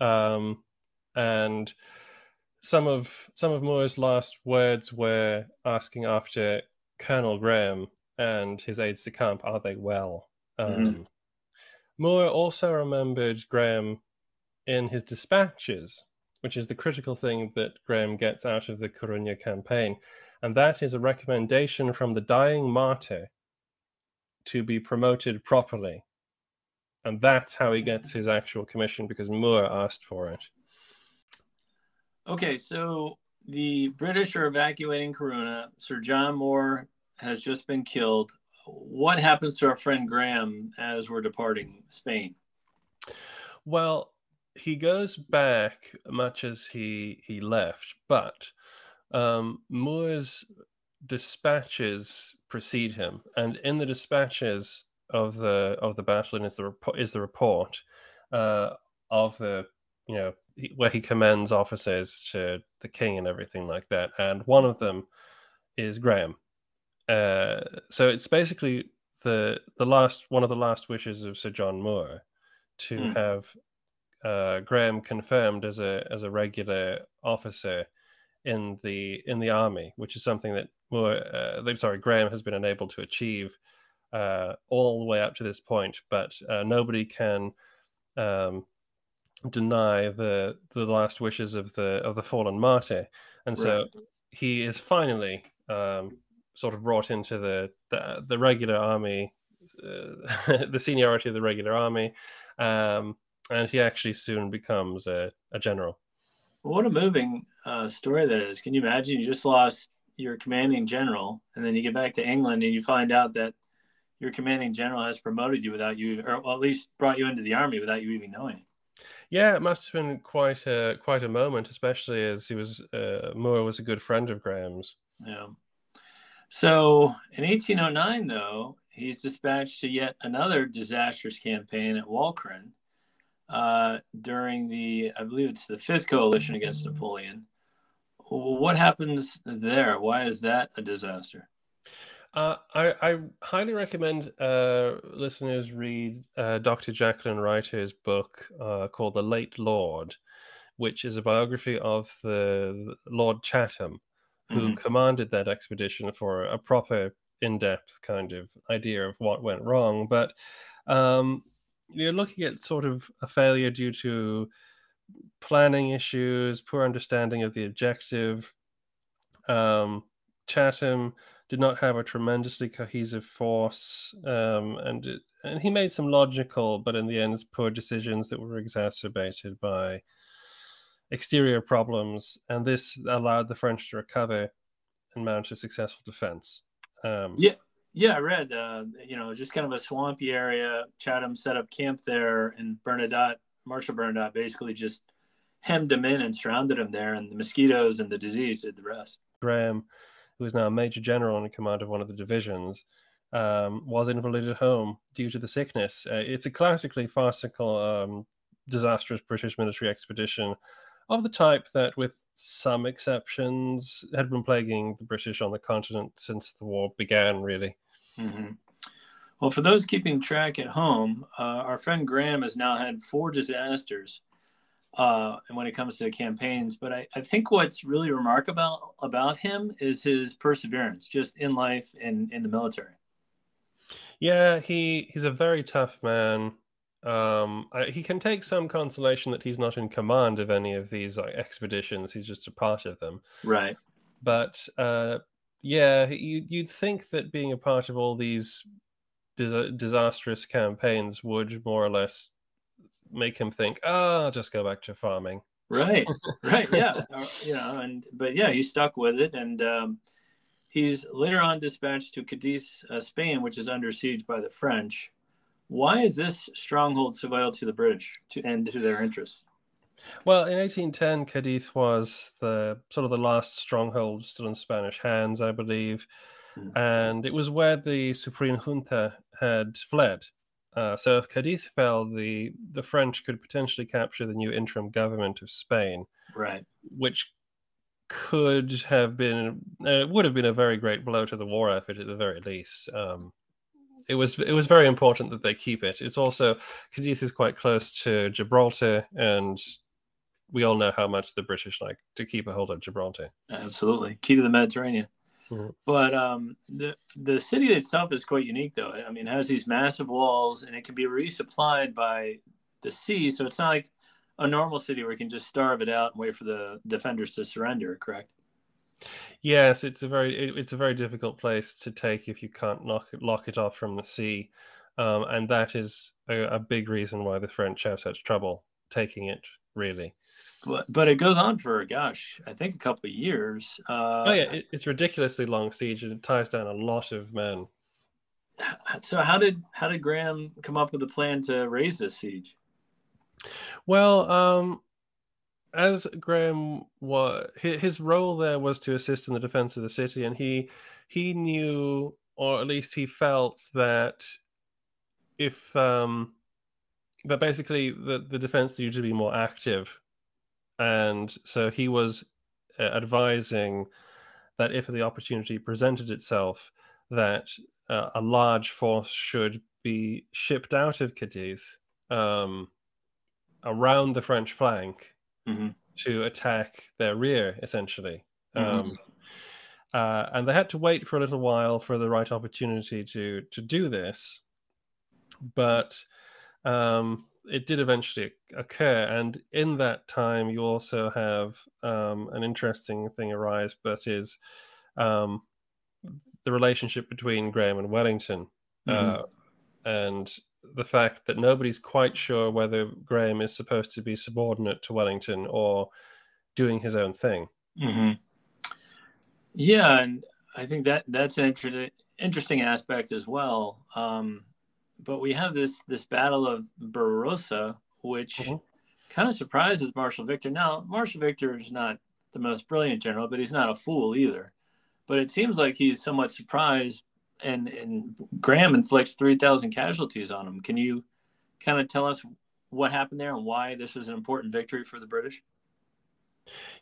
um, and some of some of Moore's last words were asking after Colonel Graham and his aides de camp, "Are they well?" Um, Mhm. Moore also remembered Graham in his dispatches, which is the critical thing that Graham gets out of the Corunna campaign, and that is a recommendation from the dying martyr to be promoted properly. And that's how he gets his actual commission because Moore asked for it. Okay, so the British are evacuating Corunna. Sir John Moore has just been killed. What happens to our friend Graham as we're departing Spain? Well, he goes back much as he he left, but um, Moore's dispatches precede him, and in the dispatches of the of the battle, is the repo- is the report uh, of the you know where he commends officers to the king and everything like that, and one of them is Graham. Uh, so it's basically the the last one of the last wishes of Sir John Moore to Hmm. have uh, Graham confirmed as a as a regular officer in the in the army, which is something that uh, I'm sorry, Graham has been unable to achieve uh, all the way up to this point. But uh, nobody can um, deny the the last wishes of the of the fallen martyr, and so Right. he is finally um, sort of brought into the the, the regular army, uh, the seniority of the regular army, um, and he actually soon becomes a, a general. What a moving uh, story that is. Can you imagine? You just lost your commanding general, and then you get back to England and you find out that your commanding general has promoted you without you, or at least brought you into the army without you even knowing. Yeah, it must have been quite a quite a moment, especially as he was uh, Moore was a good friend of Graham's. Yeah. So in 1809, though, he's dispatched to yet another disastrous campaign at Walcheren uh, during the, I believe it's the fifth coalition against Napoleon. What happens there? Why is that a disaster? Uh, I, I highly recommend uh, listeners read uh, Dr. Jacqueline Reiter's book uh, called The Late Lord, which is a biography of the Lord Chatham, who Mhm. commanded that expedition for a proper, in depth kind of idea of what went wrong. But um, you're looking at sort of a failure due to planning issues, poor understanding of the objective. Um, Chatham did not have a tremendously cohesive force, um, and it, and he made some logical, but in the end, poor decisions that were exacerbated by exterior problems, and this allowed the French to recover and mount a successful defense. Um, Yeah. Yeah, I read, uh, you know, just kind of a swampy area. Chatham set up camp there, and Bernadotte, Marshal Bernadotte, basically just hemmed him in and surrounded him there, and the mosquitoes and the disease did the rest. Graham, who is now a major general in command of one of the divisions, um, was invalided home due to the sickness. Uh, it's a classically farcical, um, disastrous British military expedition of the type that, with some exceptions, had been plaguing the British on the continent since the war began, really. Hmm Well, for those keeping track at home, uh, our friend Graham has now had four disasters uh, and when it comes to campaigns. But I, I think what's really remarkable about him is his perseverance, just in life and in the military. Yeah, he he's a very tough man. Um, I, he can take some consolation that he's not in command of any of these like expeditions. He's just a part of them. Right. But uh, yeah, you, you'd think that being a part of all these dis- disastrous campaigns would more or less make him think, "Ah, I'll just go back to farming." Right. right. Yeah. Uh, you know, and but yeah, he stuck with it, and um, He's later on dispatched to Cadiz, uh, Spain, which is under siege by the French. Why is this stronghold so vital to the British to, and to their interests? Well, in 1810, Cadiz was the sort of the last stronghold still in Spanish hands, I believe, mm. and it was where the Supreme Junta had fled. Uh, so if Cadiz fell, the the French could potentially capture the new interim government of Spain, right? Which could have been uh, would have been a very great blow to the war effort at the very least. Um, it was it was very important that they keep it. It's also Cadiz is quite close to Gibraltar, and we all know how much the British like to keep a hold of Gibraltar. Absolutely, key to the Mediterranean. Mm-hmm. But um, the the city itself is quite unique, though. I mean, it has these massive walls, and it can be resupplied by the sea. So it's not like a normal city where you can just starve it out and wait for the defenders to surrender. Correct? Yes, it's a very it, it's a very difficult place to take if you can't knock it, lock it off from the sea, um, and that is a, a big reason why the French have such trouble taking it. Really, but but it goes on for gosh, I think a couple of years. Uh, oh yeah, it, it's ridiculously long siege, and it ties down a lot of men. So how did how did Graham come up with a plan to raise this siege? Well, um, as Graham was, his role there was to assist in the defense of the city, and he he knew, or at least he felt that if um, that basically the the defense needed to be more active and so he was uh, advising that if the opportunity presented itself, that uh, a large force should be shipped out of Cadiz um, around the French flank mm-hmm. to attack their rear, essentially. Mm-hmm. Um, uh, and they had to wait for a little while for the right opportunity to to do this, but um, it did eventually occur, and in that time, you also have um, an interesting thing arise, but is um, the relationship between Graham and Wellington, mm-hmm. uh, and the fact that nobody's quite sure whether Graham is supposed to be subordinate to Wellington or doing his own thing. Mm-hmm. Yeah, and I think that that's an inter- interesting aspect as well. Um, but we have this this battle of Barbarossa, which mm-hmm. kind of surprises Marshal Victor. Now, Marshal Victor is not the most brilliant general, but he's not a fool either. But it seems like he's somewhat surprised, and and Graham inflicts three thousand casualties on him. Can you kind of tell us what happened there and why this was an important victory for the British?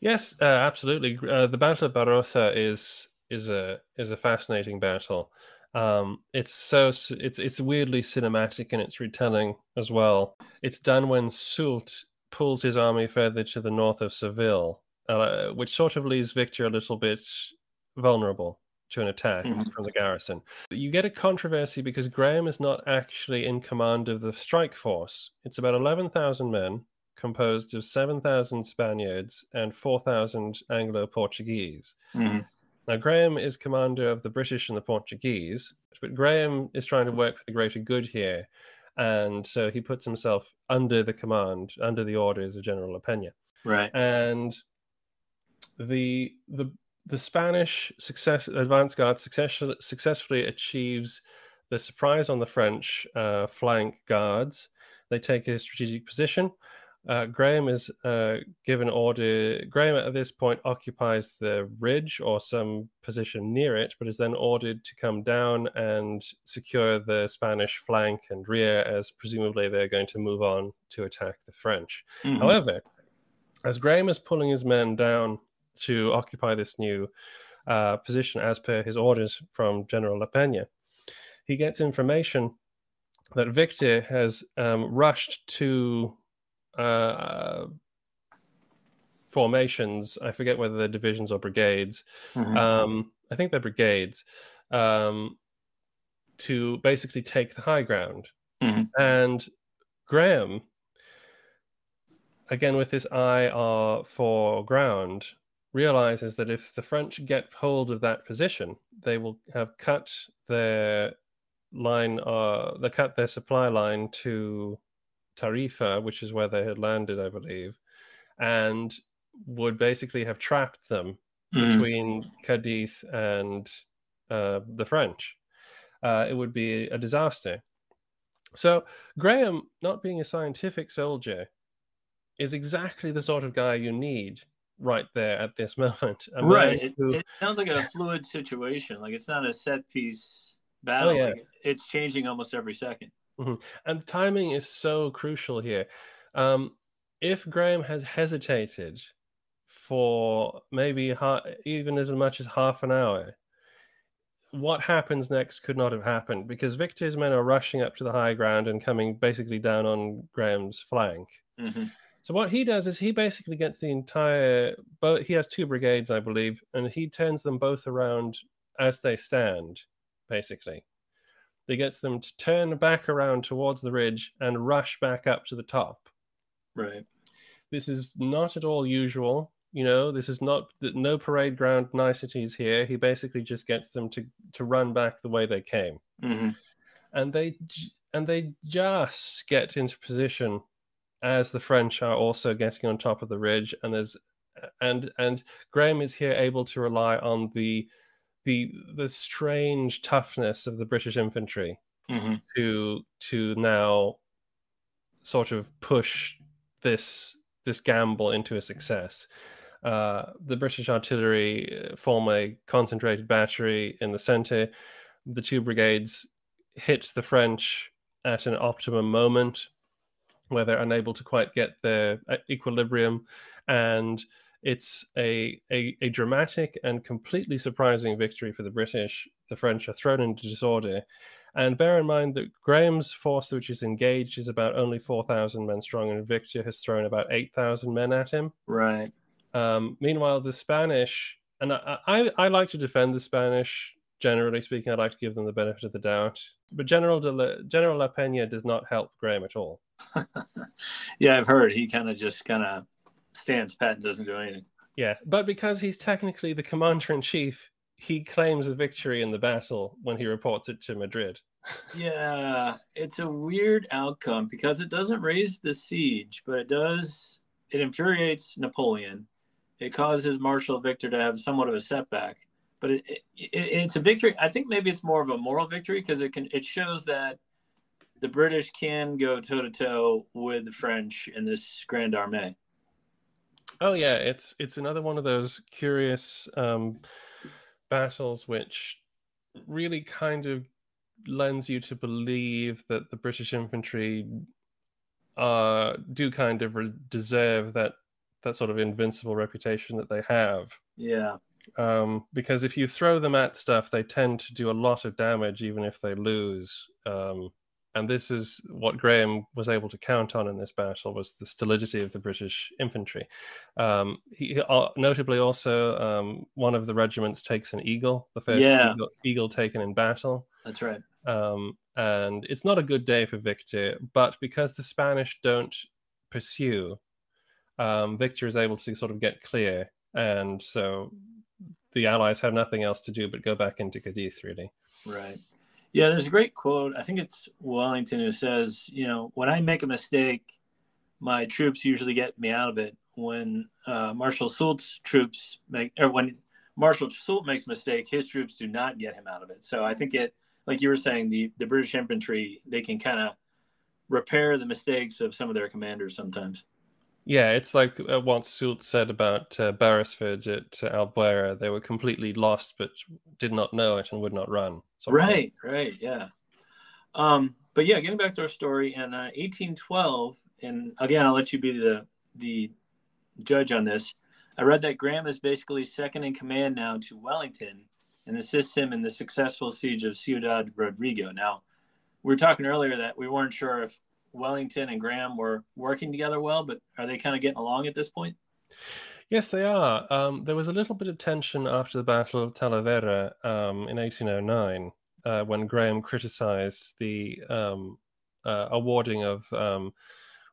Yes, uh, absolutely. Uh, the Battle of Barbarossa is is a is a fascinating battle. Um, it's so it's it's weirdly cinematic in its retelling as well. It's done when Soult pulls his army further to the north of Seville, uh, which sort of leaves Victor a little bit vulnerable to an attack mm-hmm. from the garrison. You get a controversy because Graham is not actually in command of the strike force. It's about 11,000 men, composed of 7,000 Spaniards and 4,000 Anglo Portuguese. Mm-hmm. Now, Graham is commander of the British and the Portuguese, but Graham is trying to work for the greater good here. And so he puts himself under the command, under the orders of General La Pena. Right. And the the the Spanish success advance guard success, successfully achieves the surprise on the French uh, flank guards. They take a strategic position. Uh, Graham is uh, given order. Graham at this point occupies the ridge or some position near it, but is then ordered to come down and secure the Spanish flank and rear, as presumably they're going to move on to attack the French. Mm-hmm. However, as Graham is pulling his men down to occupy this new uh, position, as per his orders from General La Pena, he gets information that Victor has um, rushed to uh, formations. I forget whether they're divisions or brigades. Mm-hmm. Um, I think they're brigades um, to basically take the high ground. Mm-hmm. And Graham, again with his eye uh, for ground, realizes that if the French get hold of that position, they will have cut their line, uh, they cut their supply line to Tarifa, which is where they had landed, I believe, and would basically have trapped them Mhm. between Cadiz and uh, the French. Uh, it would be a disaster. So Graham, not being a scientific soldier, is exactly the sort of guy you need right there at this moment. Right. It, who- it sounds like a fluid situation. Like it's not a set piece battle. Oh, yeah. Like, it's changing almost every second. And timing is so crucial here. Um, if Graham has hesitated for maybe ha- even as much as half an hour, what happens next could not have happened because Victor's men are rushing up to the high ground and coming basically down on Graham's flank. Mhm. So what he does is he basically gets the entire both he has two brigades, I believe, and he turns them both around as they stand, basically. He gets them to turn back around towards the ridge and rush back up to the top. Right. This is not at all usual. You know, this is not that no parade ground niceties here. He basically just gets them to to run back the way they came hmm and they and they just get into position as the French are also getting on top of the ridge, and there's and and Graham is here able to rely on the the the strange toughness of the British infantry hmm to to now sort of push this this gamble into a success. Uh, the British artillery uh, form a concentrated battery in the center. The two brigades hit the French at an optimum moment where they're unable to quite get their uh, equilibrium, and it's a, a a dramatic and completely surprising victory for the British. The French are thrown into disorder, and bear in mind that Graham's force, which is engaged, is about only 4,000 men strong, and Victor has thrown about 8,000 men at him. Right. Um, meanwhile, the Spanish, and I, I, I like to defend the Spanish, generally speaking, I like to give them the benefit of the doubt. But General, de La, General La Pena does not help Graham at all. Yeah, I've heard he kind of just kind of stands pat and doesn't do anything. Yeah, but because he's technically the commander in chief, he claims the victory in the battle when he reports it to Madrid. Yeah, it's a weird outcome because it doesn't raise the siege, but it does. It infuriates Napoleon. It causes Marshal Victor to have somewhat of a setback, but it, it, it it's a victory. I think maybe it's more of a moral victory because it can it shows that the British can go toe to toe with the French in this Grand Armée. Oh yeah, it's it's another one of those curious um, battles which really kind of lends you to believe that the British infantry uh, do kind of re- deserve that that sort of invincible reputation that they have. Yeah, Um, because if you throw them at stuff, they tend to do a lot of damage, even if they lose. Um, and this is what Graham was able to count on in this battle was the stolidity of the British infantry. Um, he uh, notably also um, one of the regiments takes an eagle, the first Yeah. eagle, eagle taken in battle. that's right. Um, and it's not a good day for Victor, but because the Spanish don't pursue, um, Victor is able to sort of get clear, and so the Allies have nothing else to do but go back into Cadiz, really. Right. Yeah, there's a great quote. I think it's Wellington who says, you know, when I make a mistake, my troops usually get me out of it. When uh, Marshal Soult's troops make, or when Marshal Soult makes a mistake, his troops do not get him out of it. So I think it, like you were saying, the the British infantry they can kind of repair the mistakes of some of their commanders sometimes. Yeah, it's like uh, what Soult said about uh, Beresford at uh, Albuera. They were completely lost, but did not know it and would not run. thing. Right, right, yeah. Um, but yeah, getting back to our story in uh, 1812, and again, I'll let you be the the judge on this. I read that Graham is basically second in command now to Wellington and assists him in the successful siege of Ciudad Rodrigo. Now, we were talking earlier that we weren't sure if Wellington and Graham were working together well, but are they kind of getting along at this point? Yes, they are. Um, there was a little bit of tension after the Battle of Talavera um, in 1809 uh, when Graham criticized the um, uh, awarding of um,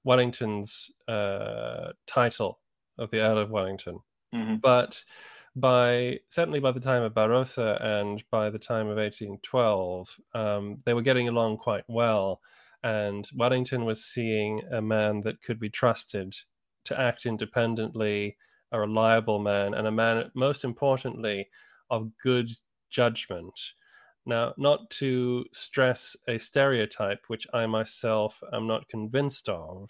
Wellington's uh, title of the Earl of Wellington. Mm-hmm. But by certainly by the time of Barossa and by the time of 1812, um, they were getting along quite well. And Wellington was seeing a man that could be trusted to act independently a reliable man, and a man, most importantly, of good judgment. Now, not to stress a stereotype, which I myself am not convinced of,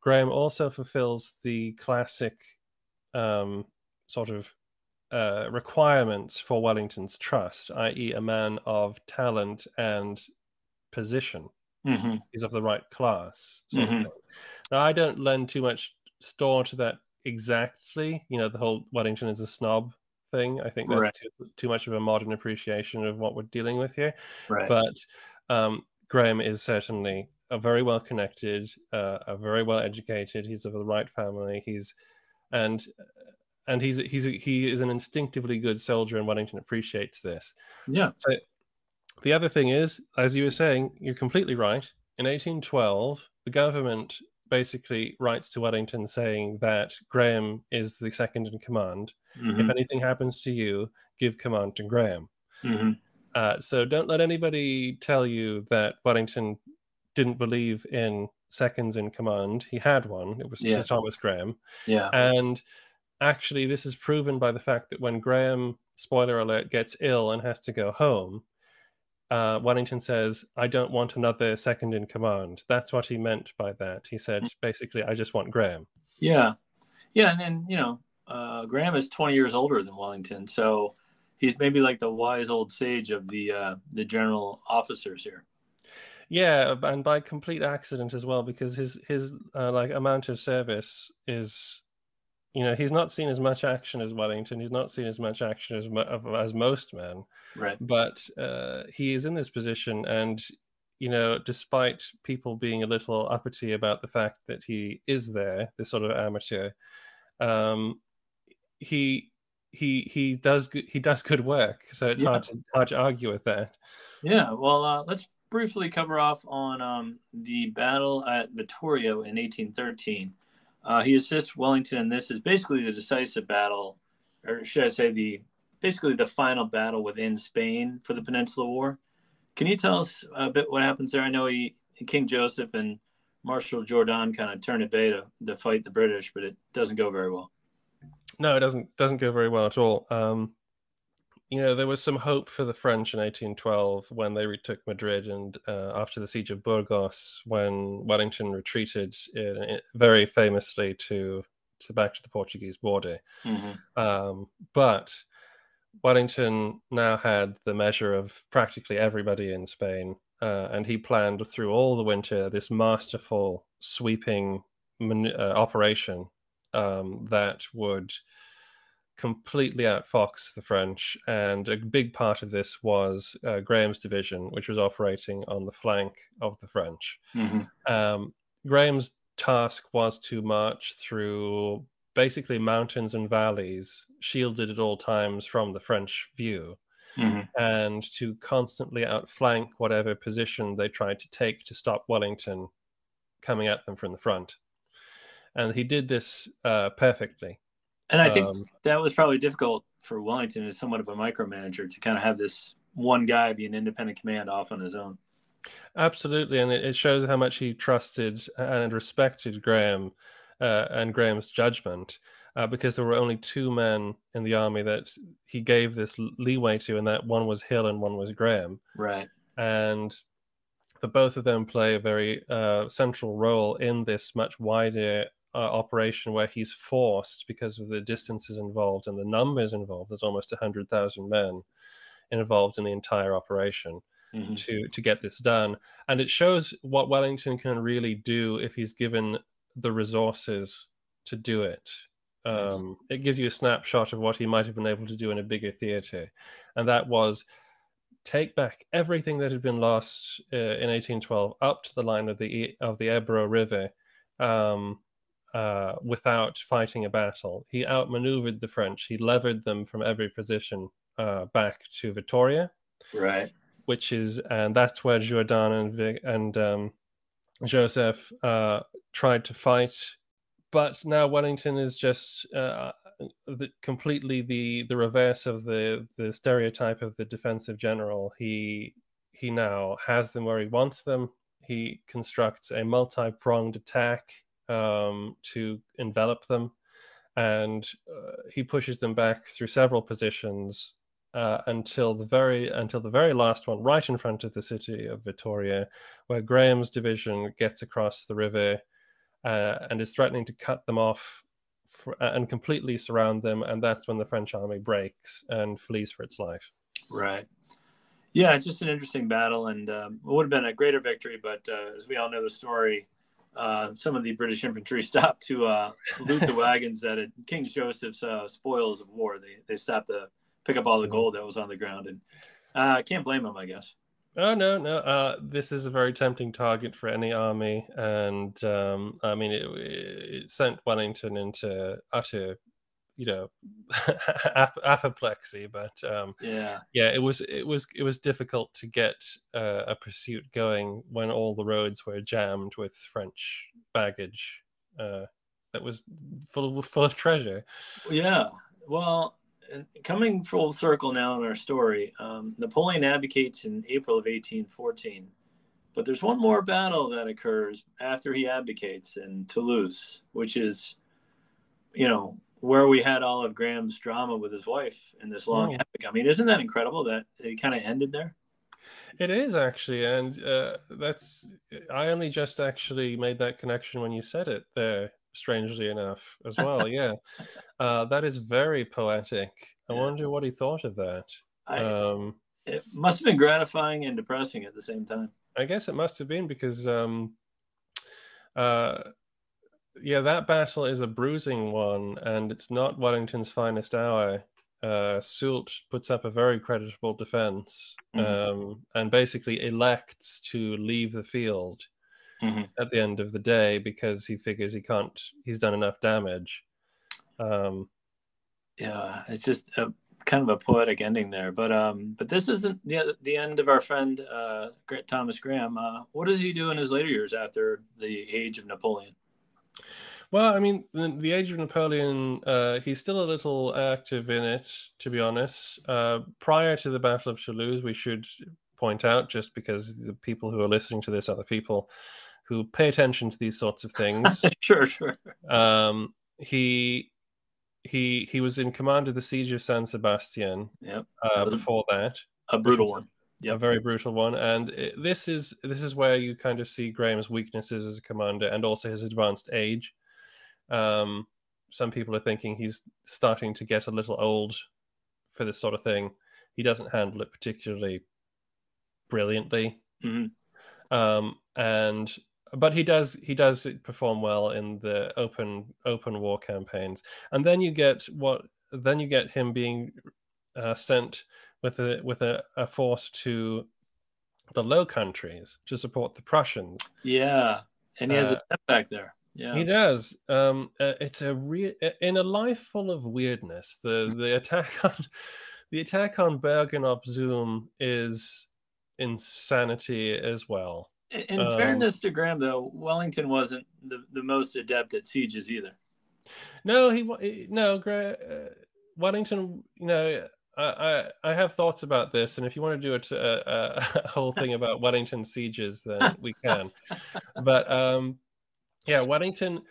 Graham also fulfills the classic um, sort of uh, requirements for Wellington's trust, i.e., a man of talent and position. Mm-hmm. He's of the right class. Sort Mhm. of thing. Now, I don't lend too much store to that exactly. You know, the whole Wellington is a snob thing. I think that's Right. too, too much of a modern appreciation of what we're dealing with here. Right. But um, Graham is certainly a very well connected, uh, a very well educated. He's of the right family. He's and and he's he's he is an instinctively good soldier, and Wellington appreciates this. yeah. So the other thing is, as you were saying, you're completely right. In 1812, the government basically writes to Wellington saying that Graham is the second in command. Mhm. If anything happens to you, give command to Graham. Mhm. Uh, so don't let anybody tell you that Wellington didn't believe in seconds in command. He had one. It was Yeah. Sir Thomas Graham. Yeah. And actually, this is proven by the fact that when Graham, spoiler alert, gets ill and has to go home, uh, Wellington says, I don't want another second in command. That's what he meant by that. He said, basically, I just want Graham. Yeah, yeah, and then you know, uh, Graham is 20 years older than Wellington, so he's maybe like the wise old sage of the uh, the general officers here. Yeah, and by complete accident as well, because his his uh, like amount of service is, you know, he's not seen as much action as Wellington. He's not seen as much action as as most men. Right. but uh, he is in this position and you know despite people being a little uppity about the fact that he is there this sort of amateur um, he he he does good, he does good work so it's Yeah. hard to hard to argue with that Yeah. Well, uh, let's briefly cover off on um, the battle at Vittoria in 1813. Uh, he assists Wellington, and this is basically the decisive battle, or should I say the basically the final battle within Spain for the Peninsula War. Can you tell us a bit what happens there? I know he, King Joseph and Marshal Jourdan kind of turn at bay to, to fight the British, but it doesn't go very well. no it doesn't doesn't go very well at all um, you know there was some hope for the french in 1812 when they retook madrid and uh, after the siege of burgos when wellington retreated uh, very famously to, to back to the portuguese border. Um, but Wellington now had the measure of practically everybody in Spain, uh, and he planned through all the winter this masterful, sweeping uh, operation um, that would completely outfox the French. And a big part of this was uh, Graham's division, which was operating on the flank of the French. Mm-hmm. Um, Graham's task was to march through basically mountains and valleys, shielded at all times from the French view, Mm-hmm. and to constantly outflank whatever position they tried to take to stop Wellington coming at them from the front. And he did this uh, perfectly. And I think Um, that was probably difficult for Wellington as somewhat of a micromanager to kind of have this one guy be an independent command off on his own. Absolutely, and it, it shows how much he trusted and respected Graham uh, and Graham's judgment, uh, because there were only two men in the army that he gave this leeway to, and that one was Hill and one was Graham, Right. and the both of them play a very uh, central role in this much wider uh, operation where he's forced because of the distances involved and the numbers involved. There's almost hundred thousand men involved in the entire operation Mhm. to to get this done and it shows what wellington can really do if he's given the resources to do it um, it gives you a snapshot of what he might have been able to do in a bigger theater and that was take back everything that had been lost uh, in 1812 up to the line of the of the ebro river um, uh, without fighting a battle he outmaneuvered the french he levered them from every position uh, back to Vittoria, Right. which is and that's where Jourdan and Vic, and um, Joseph uh, tried to fight, but now Wellington is just uh, the, completely the the reverse of the the stereotype of the defensive general. He he now has them where he wants them. He constructs a multi pronged attack um, to envelop them. and uh, he pushes them back through several positions uh, until the very until the very last one, right in front of the city of Vittoria, where Graham's division gets across the river uh, and is threatening to cut them off for, and completely surround them, and that's when the French army breaks and flees for its life. Right. Yeah, it's just an interesting battle, and um, it would have been a greater victory. But uh, as we all know the story, uh, some of the British infantry stopped to uh, loot the wagons that had King Joseph's uh, spoils of war. They they stopped to pick up all the mm-hmm. gold that was on the ground, and uh, I can't blame them, I guess. Oh no, no. Uh, this is a very tempting target for any army, and um, I mean, it, it, sent Wellington into utter, you know, apoplexy. But um, yeah, yeah, it was it was it was difficult to get uh, a pursuit going when all the roads were jammed with French baggage uh, that was full of, full of treasure. Yeah, well, coming full circle now in our story, um, Napoleon abdicates in April of 1814. But there's one more battle that occurs after he abdicates in Toulouse, which is, you know, where we had all of Graham's drama with his wife in this long oh. epic. I mean, isn't that incredible that it kind of ended there? It is actually, and uh, that's I only just actually made that connection when you said it there strangely enough, as well. yeah, uh, that is very poetic. I yeah. wonder what he thought of that. I, um, it must have been gratifying and depressing at the same time. I guess it must have been because, um, uh, yeah, that battle is a bruising one, and it's not Wellington's finest hour. Uh, Soult puts up a very creditable defense mm-hmm. um, and basically elects to leave the field mm-hmm. at the end of the day because he figures he can't. He's done enough damage. Um, yeah, it's just a, kind of a poetic ending there. But um, but this isn't the the end of our friend uh, Thomas Graham. Uh, what does he do in his later years after the age of Napoleon? Well, I mean, the, the Age of Napoleon, uh, he's still a little active in it, to be honest. Uh, prior to the Battle of Toulouse, we should point out, just because the people who are listening to this are the people who pay attention to these sorts of things. sure, sure. Um, he he he was in command of the siege of San Sebastian. Yep. Uh, before that, a brutal one. Yeah, very brutal one. And it, this is this is where you kind of see Graham's weaknesses as a commander and also his advanced age. Um, some people are thinking he's starting to get a little old for this sort of thing. He doesn't handle it particularly brilliantly. Mm-hmm. Um, and but he does he does perform well in the open open war campaigns and then you get what then you get him being uh, sent with a with a, a force to the low countries to support the prussians yeah and he has uh, a back there yeah he does um uh, it's a real in a life full of weirdness the the attack on the attack on bergen op zoom is insanity as well in um, fairness to Graham, though, Wellington wasn't the, the most adept at sieges either. No, he no. Uh, Wellington, you know, I, I, I have thoughts about this, and if you want to do a, a, a whole thing about Wellington sieges, then we can. but um, yeah, Wellington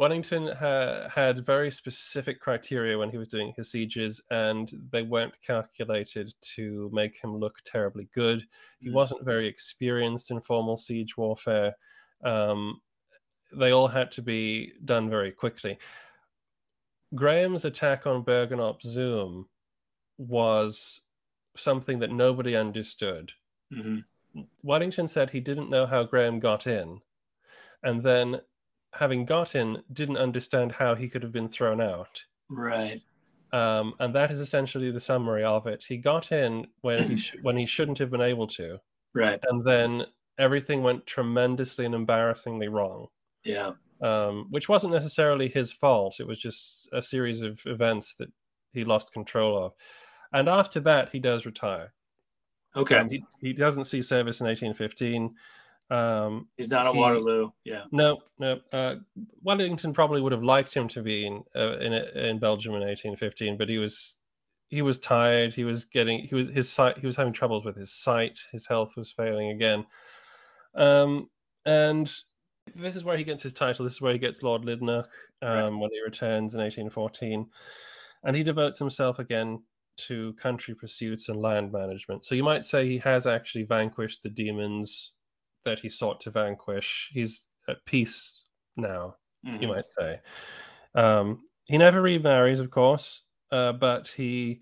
Wellington ha- had very specific criteria when he was doing his sieges, and they weren't calculated to make him look terribly good. He mm. wasn't very experienced in formal siege warfare. Um, they all had to be done very quickly. Graham's attack on Bergen op Zoom was something that nobody understood. Mm-hmm. Wellington said he didn't know how Graham got in. And then having got in, didn't understand how he could have been thrown out. Right. Um, and that is essentially the summary of it. He got in when he sh- when he shouldn't have been able to. Right. And then everything went tremendously and embarrassingly wrong. Yeah. Um, which wasn't necessarily his fault. It was just a series of events that he lost control of. And after that, he does retire. Okay. Um, he, he doesn't see service in 1815. Um, He's not at Waterloo. Yeah. No, no. Uh, Wellington probably would have liked him to be in uh, in in Belgium in 1815, but he was he was tired. He was getting he was his sight. He was having troubles with his sight. His health was failing again. Um, and This is where he gets his title. This is where he gets Lord Lynedoch um, right. when he returns in 1814. And he devotes himself again to country pursuits and land management. So you might say he has actually vanquished the demons that he sought to vanquish. He's at peace now, mm-hmm. you might say. Um, he never remarries, of course, uh, but he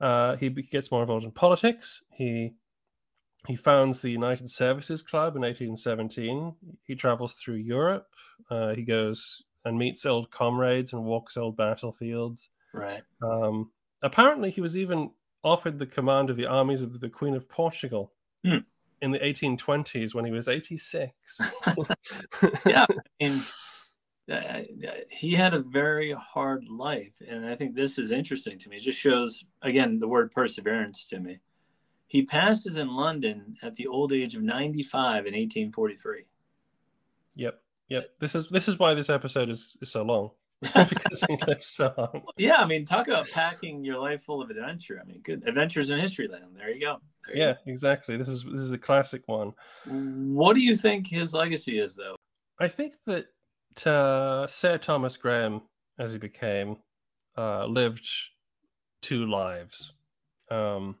uh, he gets more involved in politics. He he founds the United Services Club in 1817. He travels through Europe. Uh, he goes and meets old comrades and walks old battlefields. Right. Um, apparently, he was even offered the command of the armies of the Queen of Portugal hmm. in the 1820s when he was 86. yeah. And uh, he had a very hard life. And I think this is interesting to me. It just shows, again, the word perseverance to me. He passes in London at the old age of 95 in 1843. Yep. Yep. This is this is why this episode is, is so long. because he lives so long. Yeah, I mean, talk about packing your life full of adventure. I mean, good adventures in history land. There you go. There you yeah, go. exactly. This is this is a classic one. What do you think his legacy is, though? I think that uh, Sir Thomas Graham, as he became, uh, lived two lives. Um,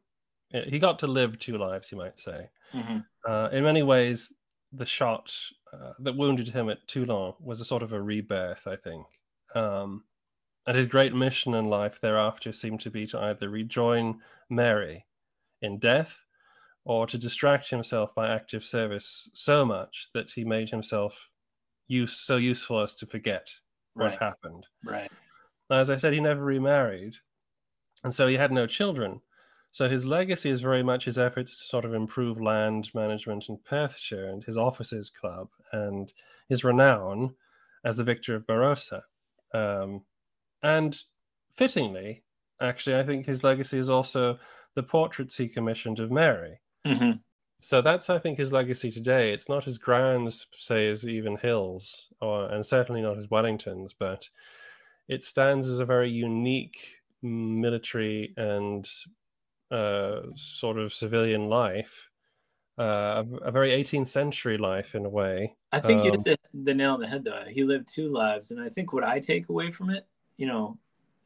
he got to live two lives, you might say. Mm-hmm. Uh, in many ways, the shot uh, that wounded him at Toulon was a sort of a rebirth, I think. Um, and his great mission in life thereafter seemed to be to either rejoin Mary in death or to distract himself by active service so much that he made himself use so useful as to forget what right. happened. Right. As I said, he never remarried, and so he had no children. So his legacy is very much his efforts to sort of improve land management in Perthshire and his officers' club and his renown as the victor of Barossa. Um, and fittingly, actually, I think his legacy is also the portraits he commissioned of Mary. Mm-hmm. So that's, I think, his legacy today. It's not as grand, say, as even Hill's, or and certainly not as Wellington's, but it stands as a very unique military and uh, sort of civilian life, uh, a, a, very 18th century life in a way. I think um, you hit the, the nail on the head, though. He lived two lives, and I think what I take away from it, you know,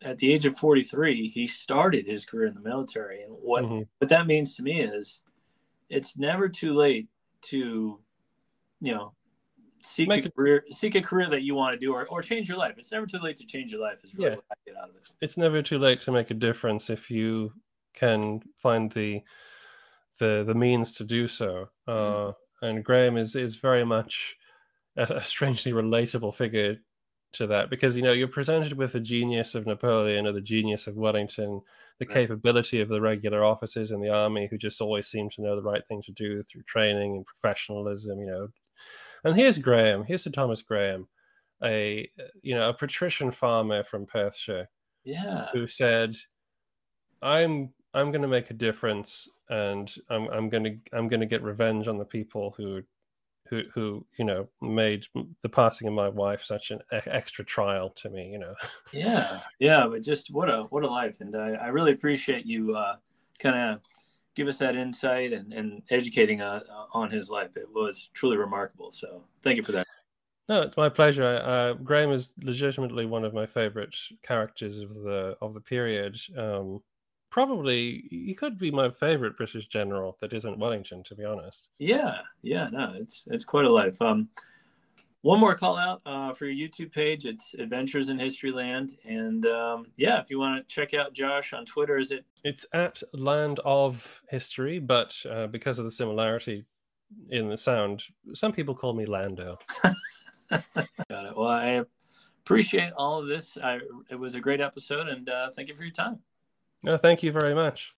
at the age of 43, he started his career in the military, and what mm-hmm. what that means to me is, it's never too late to, you know, seek Make a career seek a career that you want to do or, or change your life. It's never too late to change your life. Is really yeah. what I get out of it. It's never too late to make a difference if you can find the the the means to do so. Mm-hmm. Uh, and Graham is is very much a, a, strangely relatable figure to that because you know you're presented with the genius of Napoleon or the genius of Wellington, the right. capability of the regular officers in the army who just always seem to know the right thing to do through training and professionalism. You know, and here's Graham. Here's Sir Thomas Graham, a you know a patrician farmer from Perthshire. Yeah. Who said, "I'm I'm going to make a difference, and I'm I'm going to I'm going to get revenge on the people who, who who you know made the passing of my wife such an extra trial to me. You know. Yeah, yeah, but just what a what a life, and I, I really appreciate you uh, kind of give us that insight and, and educating uh, on his life. It was truly remarkable. So thank you for that. No, it's my pleasure. Uh, Graham is legitimately one of my favorite characters of the of the period. Um, probably he could be my favorite British general that isn't Wellington, to be honest. Yeah, yeah, no, it's it's quite a life. Um, one more call out uh, for your YouTube page. It's Adventures in Historyland, and um, yeah, if you want to check out Josh on Twitter, is it? It's at Land of History, but uh, because of the similarity in the sound, some people call me Lando. Got it. Well, I appreciate all of this. I, it was a great episode, and uh, thank you for your time. No, thank you very much.